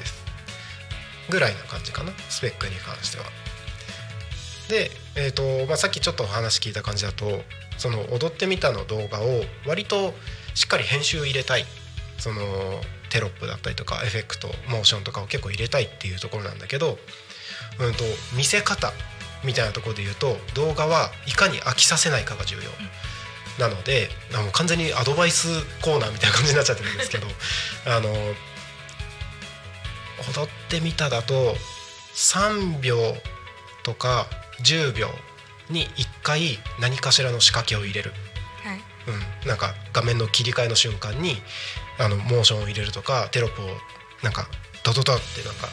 ぐらいな感じかなスペックに関しては。で、えーとまあ、さっきちょっとお話聞いた感じだとその「踊ってみた」の動画を割としっかり編集入れたい。そのテロップだったりとかエフェクトモーションとかを結構入れたいっていうところなんだけど、うん、と見せ方みたいなところで言うと動画はいかに飽きさせないかが重要、なのであもう完全にアドバイスコーナーみたいな感じになっちゃってるんですけど あの踊ってみただと3秒とか10秒に1回何かしらの仕掛けを入れる、はい。うん、なんか画面の切り替えの瞬間にあのモーションを入れるとかテロップをなんかドドドってなんか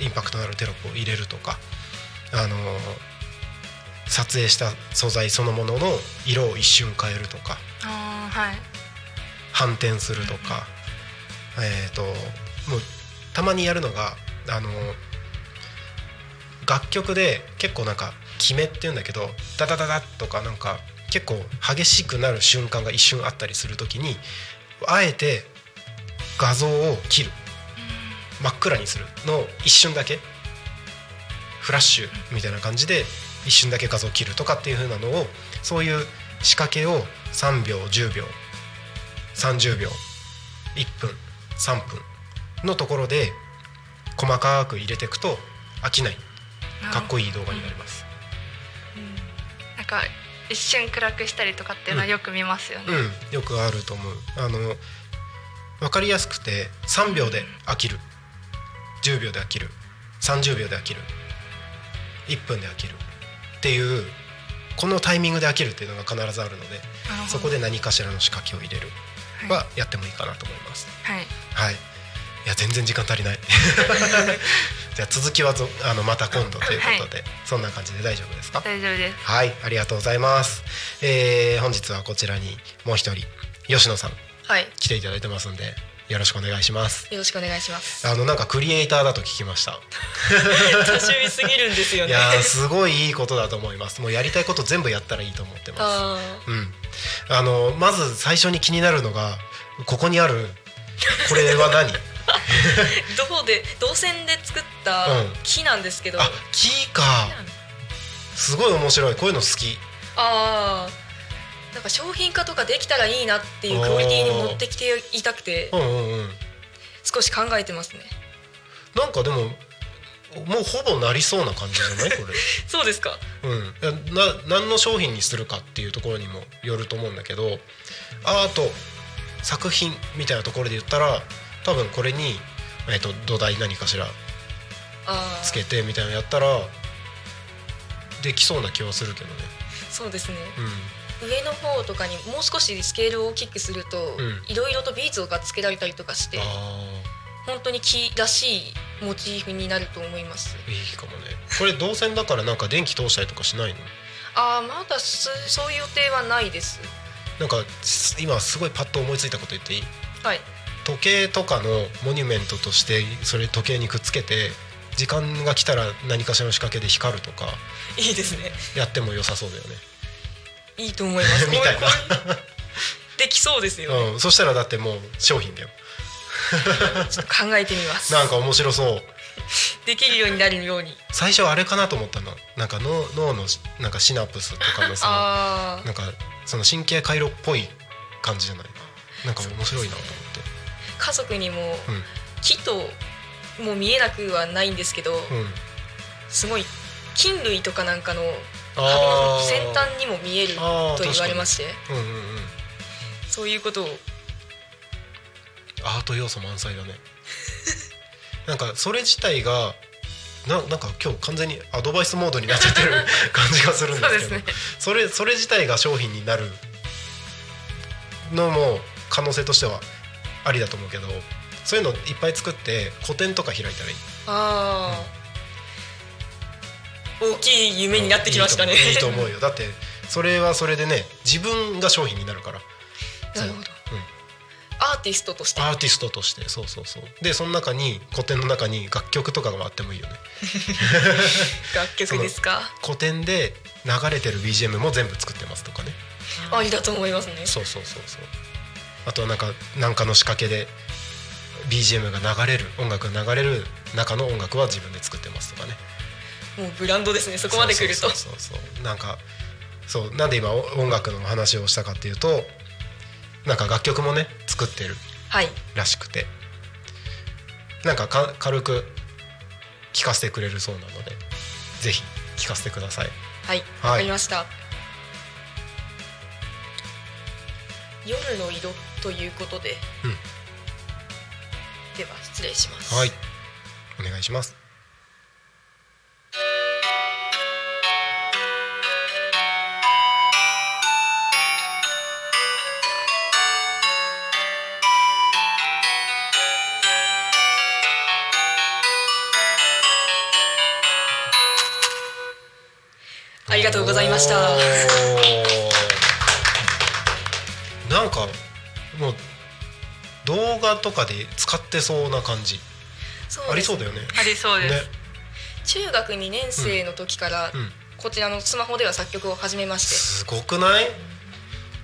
インパクトのあるテロップを入れるとかあの撮影した素材そのものの色を一瞬変えるとかはい。反転するとか、えっ、ともうたまにやるのがあの楽曲で結構なんか決めっていうんだけどダダダダとかなんか結構激しくなる瞬間が一瞬あったりする時にあえて画像を切る。真っ暗にする。の一瞬だけ。フラッシュみたいな感じで一瞬だけ画像を切るとかっていう風なのをそういう仕掛けを3秒10秒30秒1分3分のところで細かく入れていくと飽きない。かっこいい動画になります。なんか一瞬暗くしたりとかっていうのはよく見ますよね、うん、よくあると思う。あの分かりやすくて3秒で飽きる。10秒で飽きる。30秒で飽きる。1分で飽きる。っていうこのタイミングで飽きるっていうのが必ずあるのでそこで何かしらの仕掛けを入れる。はい。はやってもいいかなと思います。はい。はい。いや全然時間足りない。じゃあ続きはぞあのまた今度ということで、そんな感じで大丈夫ですか？大丈夫ですはい、ありがとうございます。えー本日はこちらにもう一人吉野さんはい来ていただいてますんで、よろしくお願いします。よろしくお願いしますあのなんかクリエイターだと聞きました。多趣味すぎるんですよねいやーすごいいいことだと思います。もうやりたいこと全部やったらいいと思ってます。あうん。あのまず最初に気になるのがここにあるこれは何？ー銅で銅線で作ったうん木なんですけど、あ木か。すごい面白い。こういうの好き。あーなんか商品化とかできたらいいなっていうクオリティに持ってきていたくてうんうんうん。少し考えてますねなんかでももうほぼなりそうな感じじゃない？これ。そうですかうん、な何の商品にするかっていうところにもよると思うんだけどアート作品みたいなところで言ったら多分これに、えっと土台何かしらつけてみたいなのやったらできそうな気はするけどね。そうですね。う上の方とかにもう少しスケールを大きくするとうん。いろいろとビーズがつけられたりとかして本当に木らしいモチーフになると思います。いいかもね。これ動線だからなんか電気通したりとかしないの？ああまだすそういう予定はないです。なんかす今すごいパッと思いついたこと言っていい？はい時計とかのモニュメントとしてそれ時計にくっつけて時間が来たら何かしらの仕掛けで光るとかいいですね。やっても良さそうだよね。いいと思います。みたいな。できそうですよね、うん、そしたらだってもう商品だよ。ちょっと考えてみます。なんか面白そう。できるようになるように。最初あれかなと思ったの。なんか脳脳のなんかシナプスとかのさあなんかその神経回路っぽい感じじゃない？なんか面白いなと思って。ー家族にもうん。木ともう見えなくはないんですけど、うん。すごい菌類とかなんかのあ壁のー先端にも見えると言われまして。うんうんうん。そういうことを。アート要素満載だね。なんかそれ自体がななんか今日完全にアドバイスモードになっちゃってる 感じがするんですけど。ね。それそれ自体が商品になるのも可能性としてはありだと思うけどそういうのいっぱい作って個展とか開いたらいい。ああ、大きい夢になってきましたね。いいと思うよ。だってそれはそれでね自分が商品になるから。なるほど、う。ん。アーティストとして。アーティストとして。そうそうそう。でその中に古典の中に楽曲とかがあってもいいよね。楽曲ですか？古典で流れてる BGM も全部作ってますとかね。ありだと思いますね。そうそうそうそうあとはなんかなんかの仕掛けで BGM が流れる音楽が流れる中の音楽は自分で作ってますとかね。もうブランドですね。そこまで来ると。そうそうそうなんかそうなんで今お音楽の話をしたかっていうとなんか楽曲もね作ってるはい。らしくて。なんかか軽く聴かせてくれるそうなのでぜひ聴かせてください。はい。はい。わかりました、夜の色ということで、うん。では失礼します。はい。お願いします。ありがとうございました。なんかもう動画とかで使ってそうな感じ。そうです。ありそうだよね。ありそうです、ね。中学2年生の時から、うん。こちらのスマホでは作曲を始めまして。すごくない？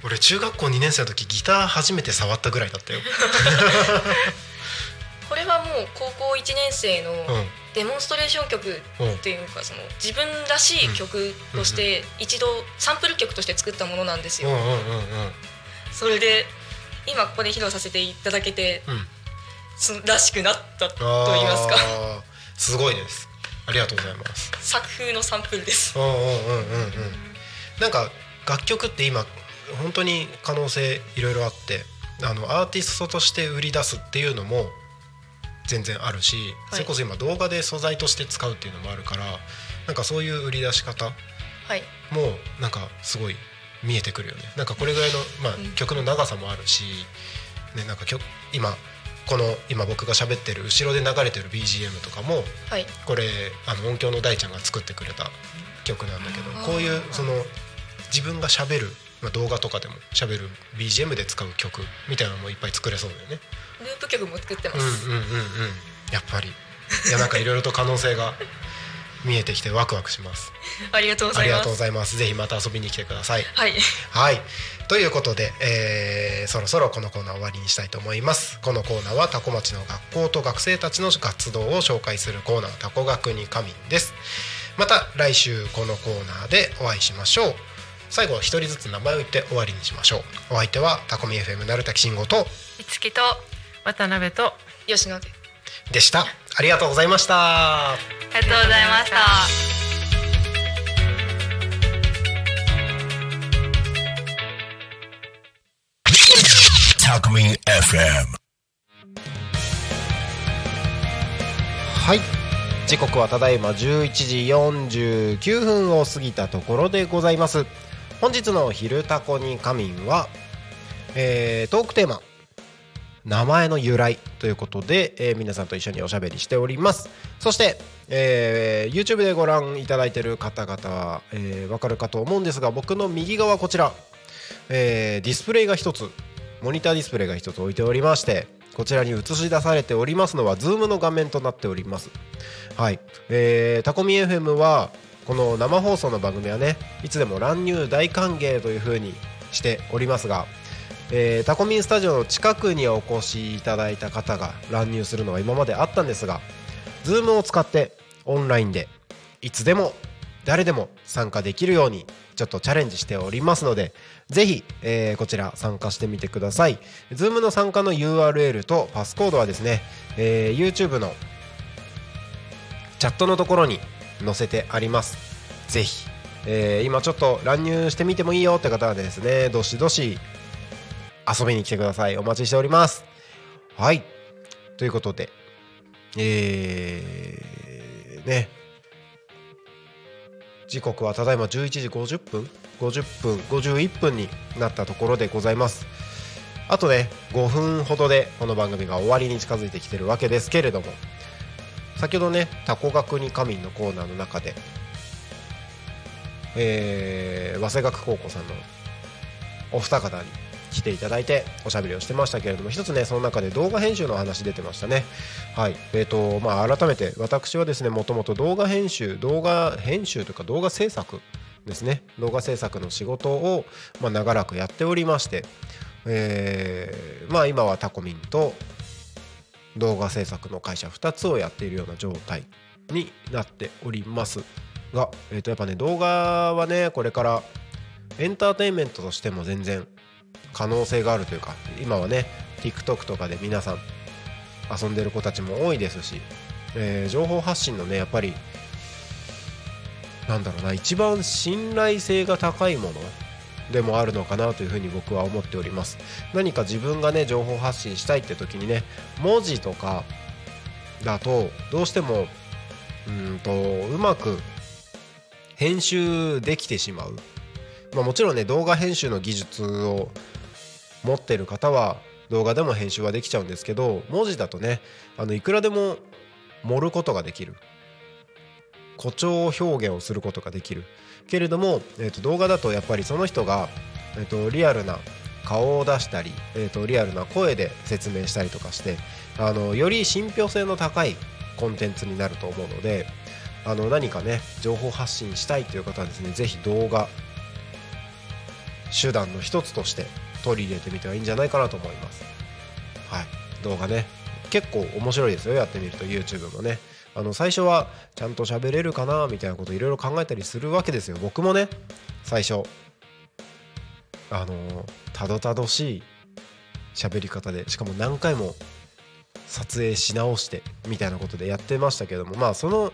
俺中学校2年生の時ギター初めて触ったぐらいだったよ、これはもう高校1年生のうん。デモンストレーション曲うんっていうかその自分らしい曲として一度サンプル曲として作ったものなんですよ。それで今ここで披露させていただけてうん。そのらしくなったと言いますか。すごいです。ありがとうございます。作風のサンプルです。うんうんうんうんうん。なんか楽曲って今本当に可能性いろいろあってあのアーティストとして売り出すっていうのも全然あるし、それこそ今動画で素材として使うっていうのもあるからなんかそういう売り出し方はい。もなんかすごい見えてくるよね。なんかこれぐらいの、まあうん。曲の長さもあるし、ね、なんか曲今この今僕が喋ってる後ろで流れてる BGM とかもはい。これあの音響の大ちゃんが作ってくれた曲なんだけどこういうその自分が喋る、まあ、動画とかでも喋る BGM で使う曲みたいなのもいっぱい作れそうだよね。ループ曲も作ってます。うんうんうんうん。やっぱり。いやなんかいろいろと可能性が見えてきてワクワクします。ありがとうごありがざいます。とうございます。ぜひまた遊びに来てください。はいはい。ということで、えーそろそろこのコーナー終わりにしたいと思います。このコーナーはタコ町の学校と学生たちの活動を紹介するコーナータコ学に仮眠です。また来週このコーナーでお会いしましょう。最後は一人ずつ名前を言って終わりにしましょう。お相手はタコミ FM なるたきしんごといつきと渡辺と吉野ででした。ありがとうございました。ありがとうございました。FM. はい時刻はただいま11時49分を過ぎたところでございます本日の「昼タコに仮眠は」えートークテーマ名前の由来ということで、えー皆さんと一緒におしゃべりしております。そして、えー YouTube でご覧いただいている方々は、えーわかるかと思うんですが僕の右側こちら、えーディスプレイが一つモニターディスプレイが一つ置いておりましてこちらに映し出されておりますのは Zoom の画面となっております。はい、えータコミ FM はこの生放送の番組はねいつでも乱入大歓迎という風にしておりますが、えータコミンスタジオの近くにお越しいただいた方が乱入するのは今まであったんですが Zoom を使ってオンラインでいつでも誰でも参加できるようにちょっとチャレンジしておりますのでぜひ、えーこちら参加してみてください。Zoom の参加の URL とパスコードはですね、えー YouTube のチャットのところに載せてあります。ぜひ、えー今ちょっと乱入してみてもいいよって方はですねどしどし遊びに来てください。お待ちしております。はい。ということでえー、ね。時刻はただいま11時50分。50分51分になったところでございます。あとね5分ほどでこの番組が終わりに近づいてきてるわけですけれども先ほどね「タコ学に仮眠」のコーナーの中で、えー、早稲学高校さんのお二方に来ていただいておしゃべりをしてましたけれども一つねその中で動画編集の話出てましたね。はい。えーとまあ、改めて私はですねもともと動画編集動画編集というか動画制作ですね。動画制作の仕事を、まあ、長らくやっておりまして、えーまあ今はタコミンと動画制作の会社2つをやっているような状態になっております。が、えー、とやっぱね動画はねこれからエンターテインメントとしても全然可能性があるというか今はね TikTok とかで皆さん遊んでる子たちも多いですし、えー情報発信のねやっぱりなんだろうな一番信頼性が高いものでもあるのかなというふうに僕は思っております。何か自分がね情報発信したいって時にね文字とかだとどうしてもうんとうまく編集できてしまう、まあ、もちろんね動画編集の技術を持ってる方は動画でも編集はできちゃうんですけど文字だとねあのいくらでも盛ることができる。誇張表現をすることができる。けれども、えー、と動画だとやっぱりその人が、えー、とリアルな顔を出したり、えー、とリアルな声で説明したりとかしてあのより信憑性の高いコンテンツになると思うのであの何かね情報発信したいという方はですねぜひ動画手段の一つとして取り入れてみてはいいんじゃないかなと思います。はい。動画ね。結構面白いですよ。やってみると。YouTube もね。あの最初はちゃんと喋れるかなみたいなこといろいろ考えたりするわけですよ。僕もね。最初。あのたどたどしい喋り方で。しかも何回も撮影し直してみたいなことでやってましたけども。まあその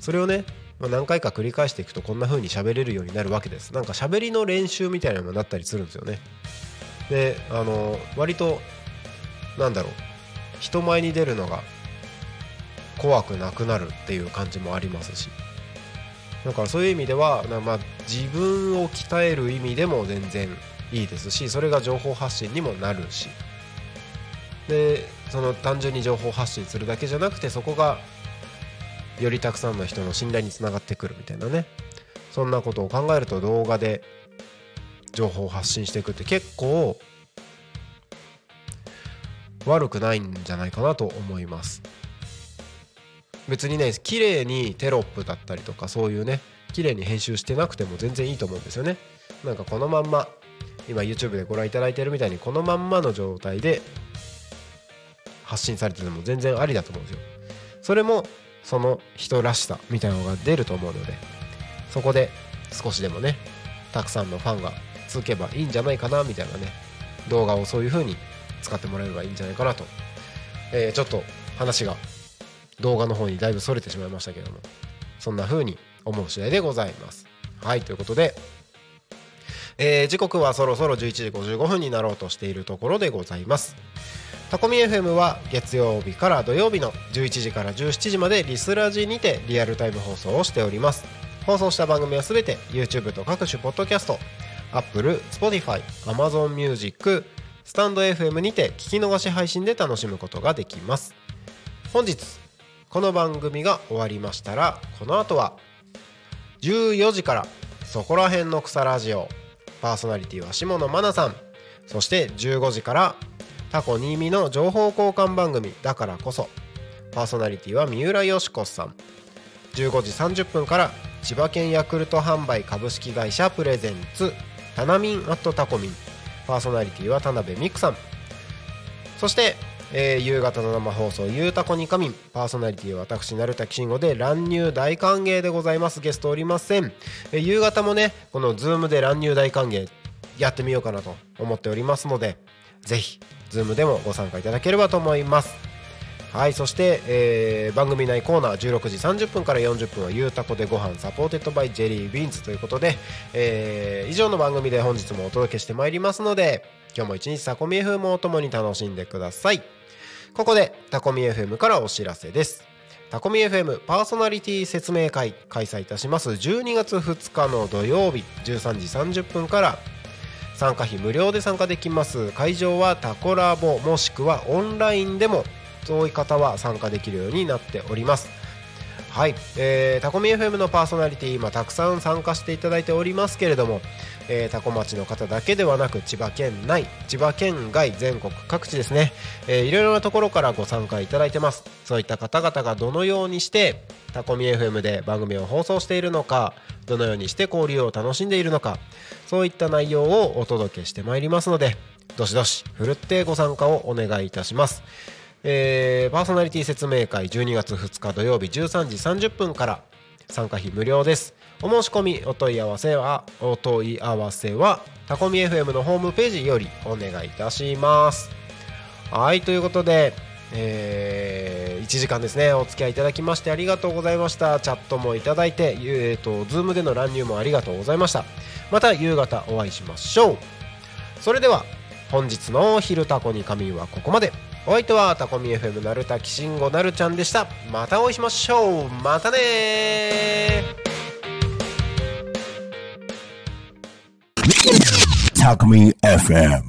それをね、まあ、何回か繰り返していくとこんな風に喋れるようになるわけです。なんか喋りの練習みたいなのになったりするんですよね。であの割となんだろう。人前に出るのが怖くなくなるっていう感じもありますし。だからそういう意味ではまあ自分を鍛える意味でも全然いいですしそれが情報発信にもなるし。でその単純に情報発信するだけじゃなくてそこがよりたくさんの人の信頼につながってくるみたいなね。そんなことを考えると動画で情報を発信していくって結構悪くないんじゃないかなと思います。別にね綺麗にテロップだったりとかそういうね綺麗に編集してなくても全然いいと思うんですよね。なんかこのまんま今 YouTube でご覧いただいてるみたいにこのまんまの状態で発信されてても全然ありだと思うんですよ。それもその人らしさみたいなのが出ると思うのでそこで少しでもねたくさんのファンがつけばいいんじゃないかなみたいなね動画をそういう風に使ってもらえればいいんじゃないかなと、えーちょっと話が動画の方にだいぶそれてしまいましたけどもそんな風に思う次第でございます。はいということで、えー時刻はそろそろ11時55分になろうとしているところでございます。タコミ FM は月曜日から土曜日の11時から17時までリスラジにてリアルタイム放送をしております。放送した番組はすべて YouTube と各種ポッドキャスト Apple、Spotify、Amazon Music、スタンド FM にて聞き逃し配信で楽しむことができます。本日この番組が終わりましたらこの後は14時からそこら辺の草ラジオパーソナリティは下野真奈さん。そして15時からタコ新見の情報交換番組だからこそパーソナリティは三浦佳子さん。15時30分から千葉県ヤクルト販売株式会社プレゼンツタナミンアットタコミン。パーソナリティは田辺美久さん。そして、えー夕方の生放送「ゆうたこにかみん」パーソナリティは私成田慎吾で乱入大歓迎でございます。ゲストおりません、えー夕方もねこのズームで乱入大歓迎やってみようかなと思っておりますのでぜひズームでもご参加いただければと思います。はいそして、えー番組内コーナー16時30分から40分はゆうたこでご飯サポーテッドバイジェリービーンズということで、えー以上の番組で本日もお届けしてまいりますので今日も一日タコミ FM をともに楽しんでください。ここでタコミ FM からお知らせです。タコミ FM パーソナリティ説明会開催いたします。12月2日の土曜日13時30分から参加費無料で参加できます。会場はタコラボもしくはオンラインでも遠い方は参加できるようになっております。はい、えー、タコミ FM のパーソナリティ今たくさん参加していただいておりますけれども、えー、タコ町の方だけではなく千葉県内千葉県外全国各地ですね、えーいろいろなところからご参加いただいてます。そういった方々がどのようにしてタコミ FM で番組を放送しているのかどのようにして交流を楽しんでいるのかそういった内容をお届けしてまいりますのでどしどしふるってご参加をお願いいたします。えーパーソナリティ説明会12月2日土曜日13時30分から参加費無料です。お申し込みお問い合わせはお問い合わせはタコミ FM のホームページよりお願いいたします。はいということで、え1時間ですね。お付き合いいただきましてありがとうございました。チャットもいただいてえーと Zoom での乱入もありがとうございました。また夕方お会いしましょう。それでは本日の「昼タコに仮眠」はここまで。お相手はタコミ FM なるたきしんごなるちゃんでした。またお会いしましょう。またねー。Talk Me FM.